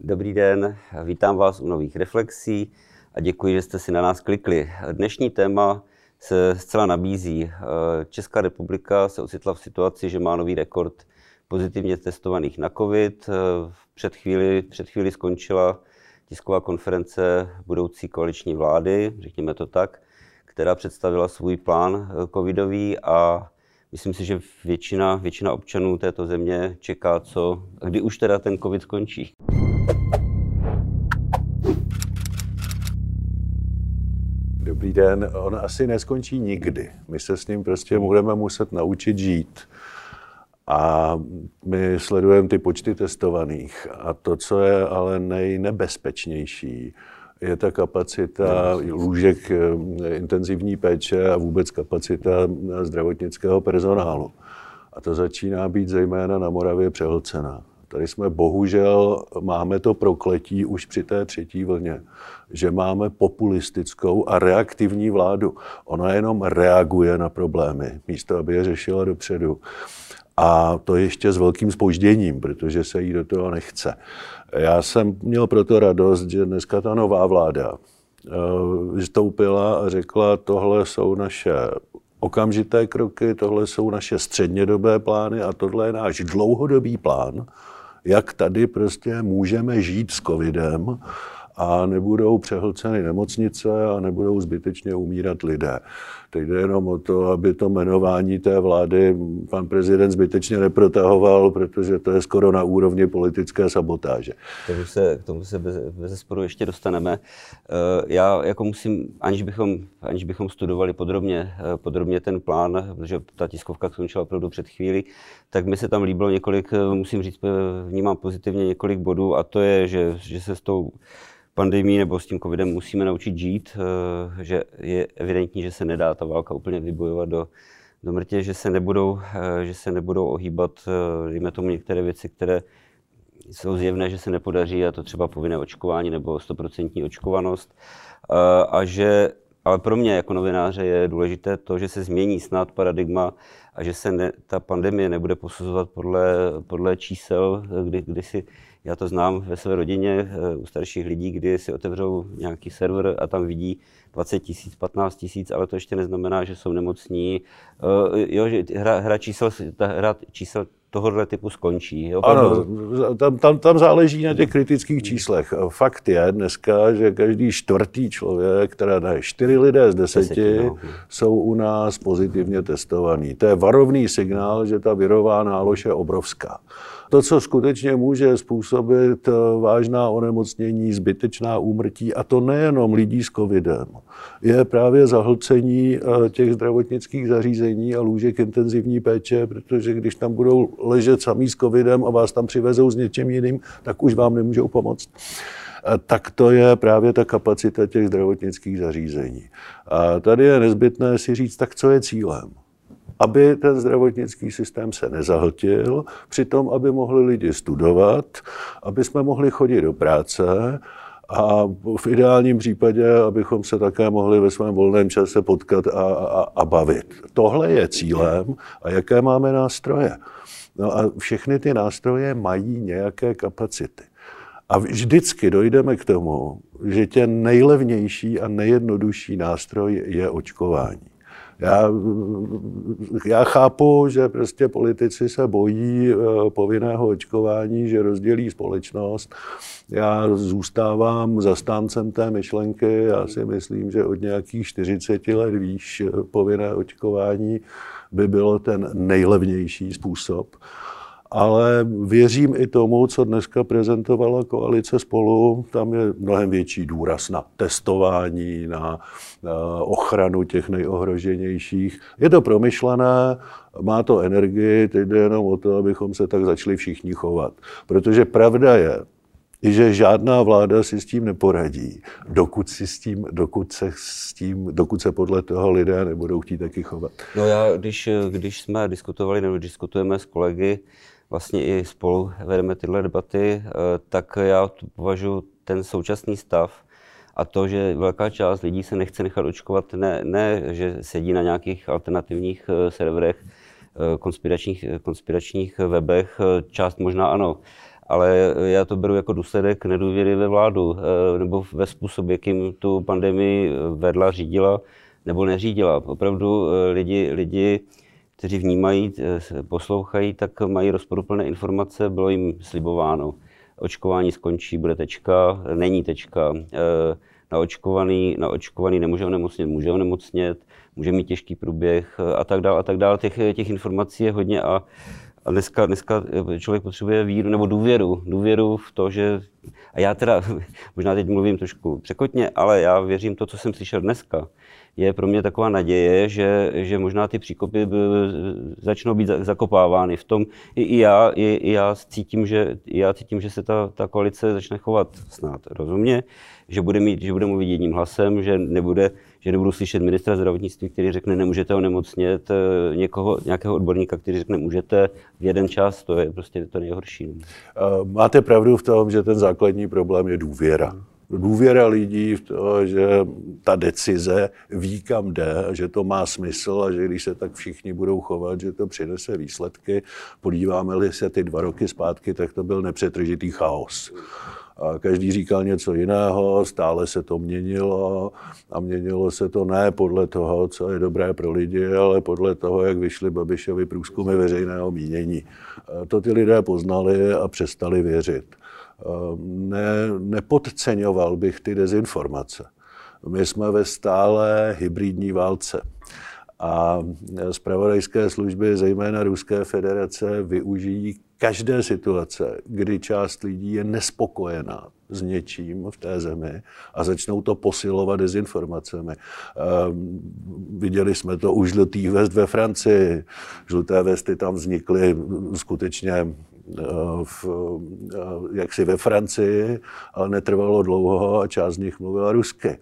Dobrý den, vítám vás u nových reflexí a děkuji, že jste si na nás klikli. Dnešní téma se zcela nabízí. Česká republika se ocitla v situaci, že má nový rekord pozitivně testovaných na COVID. Před chvíli, před chvíli skončila tisková konference budoucí koaliční vlády, řekněme to tak, která představila svůj plán covidový a myslím si, že většina, většina občanů této země čeká, co, kdy už teda ten covid skončí. Dobrý den. On asi neskončí nikdy. My se s ním prostě budeme muset naučit žít. A my sledujeme ty počty testovaných. A to, co je ale nejnebezpečnější, je ta kapacita lůžek eh, intenzivní péče a vůbec kapacita zdravotnického personálu. A to začíná být zejména na Moravě přehlcená. Tady jsme bohužel, máme to prokletí už při té třetí vlně, že máme populistickou a reaktivní vládu. Ona jenom reaguje na problémy, místo aby je řešila dopředu. A to ještě s velkým spožděním, protože se jí do toho nechce. Já jsem měl proto radost, že dneska ta nová vláda eh, vystoupila a řekla, tohle jsou naše okamžité kroky, tohle jsou naše střednědobé plány a tohle je náš dlouhodobý plán, jak tady prostě můžeme žít s covidem a nebudou přehlceny nemocnice a nebudou zbytečně umírat lidé. Teď jde jenom o to, aby to jmenování té vlády pan prezident zbytečně neprotahoval, protože to je skoro na úrovni politické sabotáže. K tomu se, k tomu se bez, bez sporu ještě dostaneme. Eh, já jako musím, aniž bychom, aniž bychom studovali podrobně, eh, podrobně ten plán, protože ta tiskovka skončila opravdu před chvíli, tak mi se tam líbilo několik, eh, musím říct, vnímám pozitivně několik bodů a to je, že, že se s tou pandemí nebo s tím covidem musíme naučit žít, eh, že je evidentní, že se nedá ta válka úplně vybojovat do, do mrtě, že se nebudou, eh, že se nebudou ohýbat, eh, dejme tomu některé věci, které jsou zjevné, že se nepodaří, a to třeba povinné očkování nebo 100% očkovanost. A že, ale pro mě jako novináře je důležité to, že se změní snad paradigma a že se ne, ta pandemie nebude posuzovat podle, podle čísel, kdy, kdy si já to znám ve své rodině eh, u starších lidí, kdy si otevřou nějaký server a tam vidí 20 tisíc, 15 tisíc, ale to ještě neznamená, že jsou nemocní. Uh, jo, že hra, hra čísel, ta hra čísel tohohle typu skončí. Jo? Ano, tam, tam, tam záleží na těch kritických číslech. Fakt je dneska, že každý čtvrtý člověk, teda ne, čtyři lidé z deseti, deseti no. jsou u nás pozitivně testovaní. To je varovný signál, že ta virová nálož je obrovská. To, co skutečně může způsobit eh, vážná onemocnění, zbytečná úmrtí, a to nejenom lidí s covidem, je právě zahlcení eh, těch zdravotnických zařízení a lůžek intenzivní péče, protože když tam budou ležet samý s covidem a vás tam přivezou s něčím jiným, tak už vám nemůžou pomoct eh, tak to je právě ta kapacita těch zdravotnických zařízení. A tady je nezbytné si říct, tak co je cílem aby ten zdravotnický systém se nezahltil, přitom, aby mohli lidi studovat, aby jsme mohli chodit do práce a v ideálním případě, abychom se také mohli ve svém volném čase potkat a, a, a bavit. Tohle je cílem a jaké máme nástroje. No a všechny ty nástroje mají nějaké kapacity. A vždycky dojdeme k tomu, že ten nejlevnější a nejjednodušší nástroj je očkování. Já, já chápu, že prostě politici se bojí eh, povinného očkování, že rozdělí společnost. Já zůstávám zastáncem té myšlenky. Já si myslím, že od nějakých 40 let výš eh, povinné očkování by bylo ten nejlevnější způsob ale věřím i tomu, co dneska prezentovala koalice spolu. Tam je mnohem větší důraz na testování, na, ochranu těch nejohroženějších. Je to promyšlené, má to energii, teď jde jenom o to, abychom se tak začali všichni chovat. Protože pravda je, že žádná vláda si s tím neporadí, dokud, si s tím, dokud, se s tím, dokud se podle toho lidé nebudou chtít taky chovat. No já, když, když jsme diskutovali nebo diskutujeme s kolegy, vlastně i spolu vedeme tyhle debaty, eh, tak já považuji ten současný stav a to, že velká část lidí se nechce nechat očkovat, ne, ne že sedí na nějakých alternativních eh, serverech, eh, konspiračních, konspiračních webech, část možná ano, ale já to beru jako důsledek nedůvěry ve vládu nebo ve způsob, jakým tu pandemii vedla, řídila nebo neřídila. Opravdu lidi, lidi kteří vnímají, poslouchají, tak mají rozporuplné informace, bylo jim slibováno. Očkování skončí, bude tečka, není tečka naočkovaný, naočkovaný nemůže onemocnit, může onemocnět, může mít těžký průběh a tak dále a tak dále. Těch, těch informací je hodně a, a dneska, dneska člověk potřebuje víru nebo důvěru. Důvěru v to, že... A já teda, možná teď mluvím trošku překotně, ale já věřím to, co jsem slyšel dneska. Je pro mě taková naděje, že, že možná ty příkopy by, začnou být zakopávány. V tom i, i, já, i, i já cítím, že, já cítím, že se ta, ta koalice začne chovat snad rozumně že bude, mít, že bude mluvit jedním hlasem, že nebude, že nebudu slyšet ministra zdravotnictví, který řekne, nemůžete onemocnět, eh, někoho, nějakého odborníka, který řekne, můžete v jeden čas, to je prostě to nejhorší. Máte pravdu v tom, že ten základní problém je důvěra. Důvěra lidí v to, že ta decize ví, kam jde, že to má smysl a že když se tak všichni budou chovat, že to přinese výsledky. Podíváme-li se ty dva roky zpátky, tak to byl nepřetržitý chaos a každý říkal něco jiného, stále se to měnilo a měnilo se to ne podle toho, co je dobré pro lidi, ale podle toho, jak vyšly Babišovi průzkumy veřejného mínění. To ty lidé poznali a přestali věřit. Ne, nepodceňoval bych ty dezinformace. My jsme ve stále hybridní válce. A zpravodajské služby, zejména Ruské federace, využijí každé situace, kdy část lidí je nespokojená s něčím v té zemi a začnou to posilovat dezinformacemi. Ehm, viděli jsme to u žlutých vest ve Francii. Žluté vesty tam vznikly skutečně v, eh, jaksi ve Francii, ale netrvalo dlouho a část z nich mluvila rusky.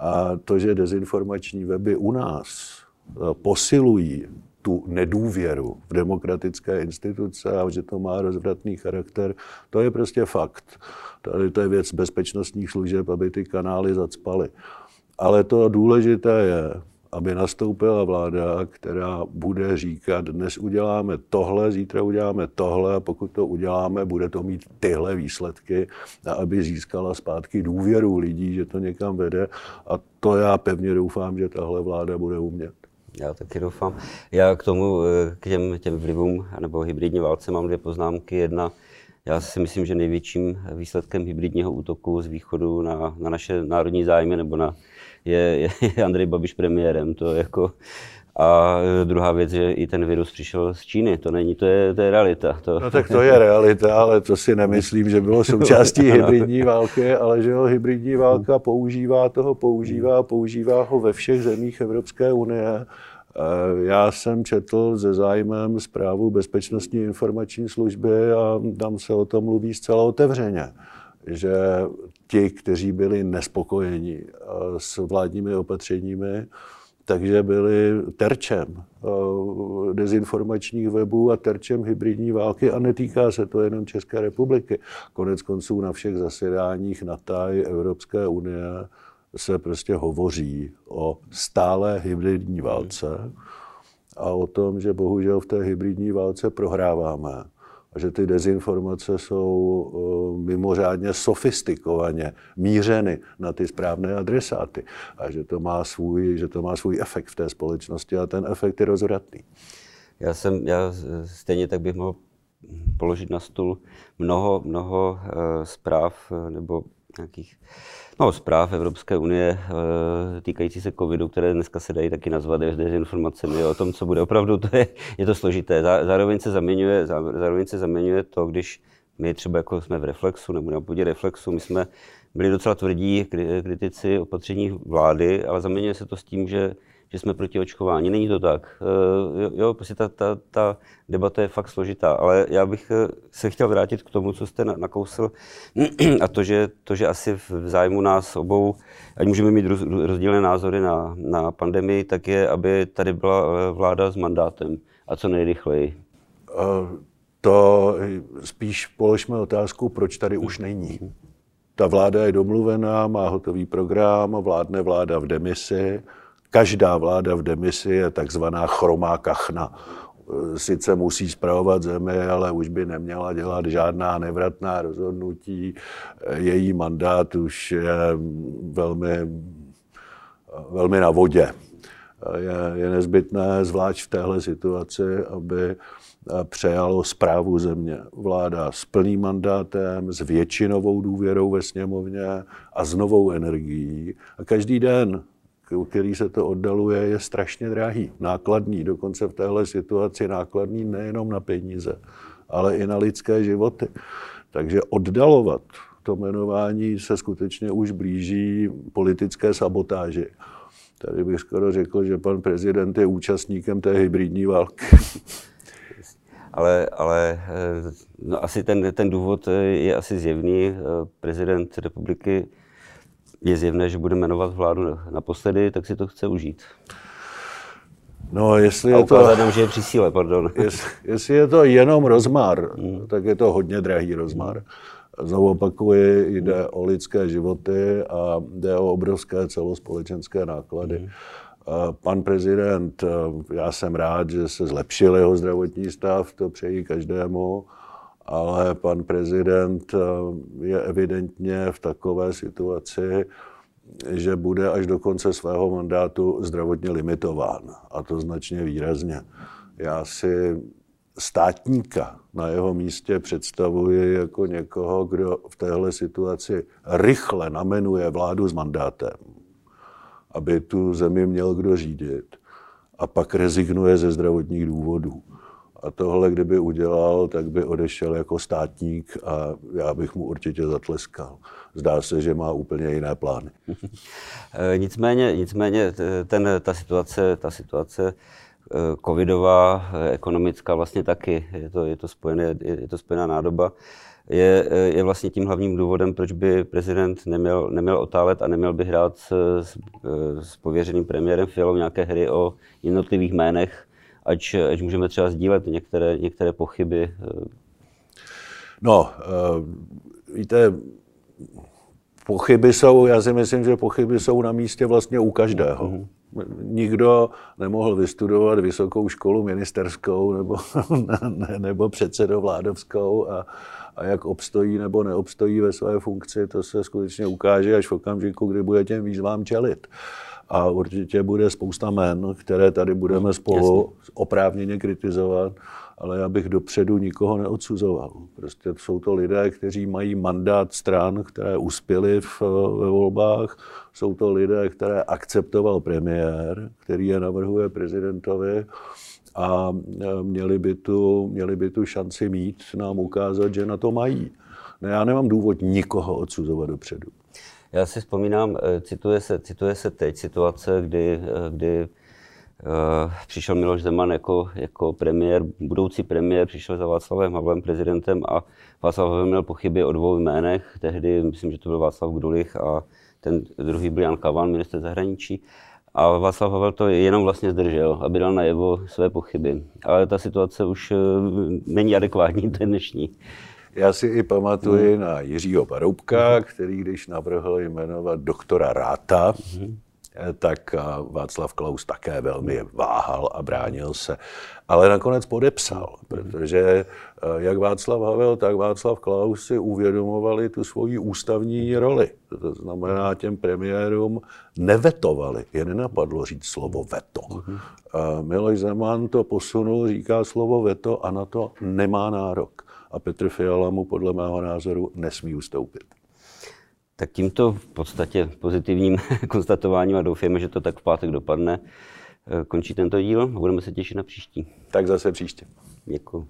A to, že dezinformační weby u nás eh, posilují tu nedůvěru v demokratické instituce a že to má rozvratný charakter, to je prostě fakt. Tady to je věc bezpečnostních služeb, aby ty kanály zacpaly. Ale to důležité je, aby nastoupila vláda, která bude říkat, dnes uděláme tohle, zítra uděláme tohle a pokud to uděláme, bude to mít tyhle výsledky a aby získala zpátky důvěru lidí, že to někam vede a to já pevně doufám, že tahle vláda bude umět. Já taky doufám. Já k tomu, eh, k těm, těm vlivům nebo hybridní válce mám dvě poznámky. Jedna, já si myslím, že největším výsledkem hybridního útoku z východu na, na naše národní zájmy nebo na, je, je Andrej Babiš premiérem. To je jako, a druhá věc, že i ten virus přišel z Číny. To není, to je, to je realita. To... No tak to je realita, ale to si nemyslím, že bylo součástí hybridní války, ale že ho hybridní válka používá, toho používá, používá ho ve všech zemích Evropské unie. E, já jsem četl se zájmem zprávu Bezpečnostní informační služby a tam se o tom mluví zcela otevřeně, že ti, kteří byli nespokojeni e, s vládními opatřeními, takže byli terčem eh, dezinformačních webů a terčem hybridní války a netýká se to jenom České republiky. Konec konců na všech zasedáních NATO i Evropské unie se prostě hovoří o stále hybridní válce a o tom, že bohužel v té hybridní válce prohráváme a že ty dezinformace jsou eh, mimořádně sofistikovaně mířeny na ty správné adresáty a že to má svůj, že to má svůj efekt v té společnosti a ten efekt je rozvratný. Já jsem, já stejně tak bych mohl položit na stůl mnoho, mnoho uh, zpráv nebo nějakých no, zpráv Evropské unie eh, týkající se covidu, které dneska se dají taky nazvat dezinformacemi o tom, co bude. Opravdu to je, je to složité. Zároveň se zaměňuje, zároveň se zaměňuje to, když my třeba jako jsme v reflexu nebo na půdě reflexu, my jsme byli docela tvrdí kritici opatření vlády, ale zaměňuje se to s tím, že že jsme proti očkování. Není to tak. Eh, jo, prostě ta, ta, ta debata je fakt složitá, ale já bych eh, se chtěl vrátit k tomu, co jste nakousl, a to, že, to, že asi v zájmu nás obou, ať můžeme mít rozdílné názory na, na pandemii, tak je, aby tady byla eh, vláda s mandátem a co nejrychleji. To spíš položme otázku, proč tady už není. Ta vláda je domluvená, má hotový program, vládne vláda v demisi, Každá vláda v demisi je takzvaná chromá kachna. sice musí zpravovat zemi, ale už by neměla dělat žádná nevratná rozhodnutí. Její mandát už je velmi, velmi na vodě. Je, je nezbytné, zvlášť v téhle situaci, aby přejalo zprávu země vláda s plným mandátem, s většinovou důvěrou ve sněmovně a s novou energií. A každý den, který se to oddaluje, je strašně drahý, nákladný, dokonce v téhle situaci nákladný nejenom na peníze, ale i na lidské životy. Takže oddalovat to jmenování se skutečně už blíží politické sabotáži. Tady bych skoro řekl, že pan prezident je účastníkem té hybridní války. ale, ale eh, no, asi ten, ten důvod eh, je asi zjevný. Eh, prezident republiky je zjevné, že bude jmenovat vládu naposledy, tak si to chce užít. No, jestli je to... Nám, že je při síle, pardon. Jest, jestli je to jenom rozmar, hmm. tak je to hodně drahý rozmar. Znovu opakuji, jde o lidské životy a jde o obrovské celospolečenské náklady. Hmm. Pan prezident, já jsem rád, že se zlepšil jeho zdravotní stav, to přeji každému, ale pan prezident je evidentně v takové situaci, že bude až do konce svého mandátu zdravotně limitován. A to značně výrazně. Já si státníka na jeho místě představuji jako někoho, kdo v téhle situaci rychle namenuje vládu s mandátem aby tu zemi měl kdo řídit a pak rezignuje ze zdravotních důvodů. A tohle, kdyby udělal, tak by odešel jako státník a já bych mu určitě zatleskal. Zdá se, že má úplně jiné plány. Eh, nicméně, nicméně ten, ta situace, ta situace eh, covidová, eh, ekonomická vlastně taky, je to, je to, spojené, je to spojená nádoba je, je vlastně tím hlavním důvodem, proč by prezident neměl, neměl otálet a neměl by hrát s, s, s pověřeným premiérem Fialou nějaké hry o jednotlivých jménech, ať, ať můžeme třeba sdílet některé, některé pochyby. No, víte, pochyby jsou, já si myslím, že pochyby jsou na místě vlastně u každého. Mm-hmm. Nikdo nemohl vystudovat vysokou školu ministerskou nebo, ne, nebo předsedovládovskou a, a jak obstojí nebo neobstojí ve své funkci, to se skutečně ukáže až v okamžiku, kdy bude těm výzvám čelit. A určitě bude spousta men, které tady budeme spolu Jasně. oprávněně kritizovat, ale já bych dopředu nikoho neodsuzoval. Prostě jsou to lidé, kteří mají mandát stran, které uspěly v, ve volbách. Jsou to lidé, které akceptoval premiér, který je navrhuje prezidentovi a e, měli by, tu, měli by tu šanci mít nám ukázat, že na to mají. No já nemám důvod nikoho odsuzovat dopředu. Já si vzpomínám, e, cituje se, cituje se teď situace, kdy, e, kdy přišel Miloš Zeman jako, jako premiér, budoucí premiér, přišel za Václavem Havlem prezidentem a Václav Havel měl pochyby o dvou jménech. Tehdy, myslím, že to byl Václav Grulich a ten druhý byl Jan Kavan, minister zahraničí. A Václav Havel to jenom vlastně zdržel, aby dal najevo své pochyby. Ale ta situace už eh, není adekvátní, to je dnešní. Já si i pamatuji hmm. na Jiřího Paroubka, hmm. který když navrhl jmenovat doktora Ráta, hmm. Tak Václav Klaus také velmi váhal a bránil se ale nakonec podepsal, protože eh, jak Václav Havel, tak Václav Klaus si uvědomovali tu svoji ústavní roli. To znamená, těm premiérům nevetovali, je nenapadlo říct slovo veto. A Miloš Zeman to posunul, říká slovo veto a na to nemá nárok. A Petr Fiala mu podle mého názoru nesmí ustoupit. Tak tímto v podstatě pozitivním konstatováním a doufáme, že to tak v pátek dopadne, končí tento díl a budeme se těšit na příští. Tak zase příště. Děkuji.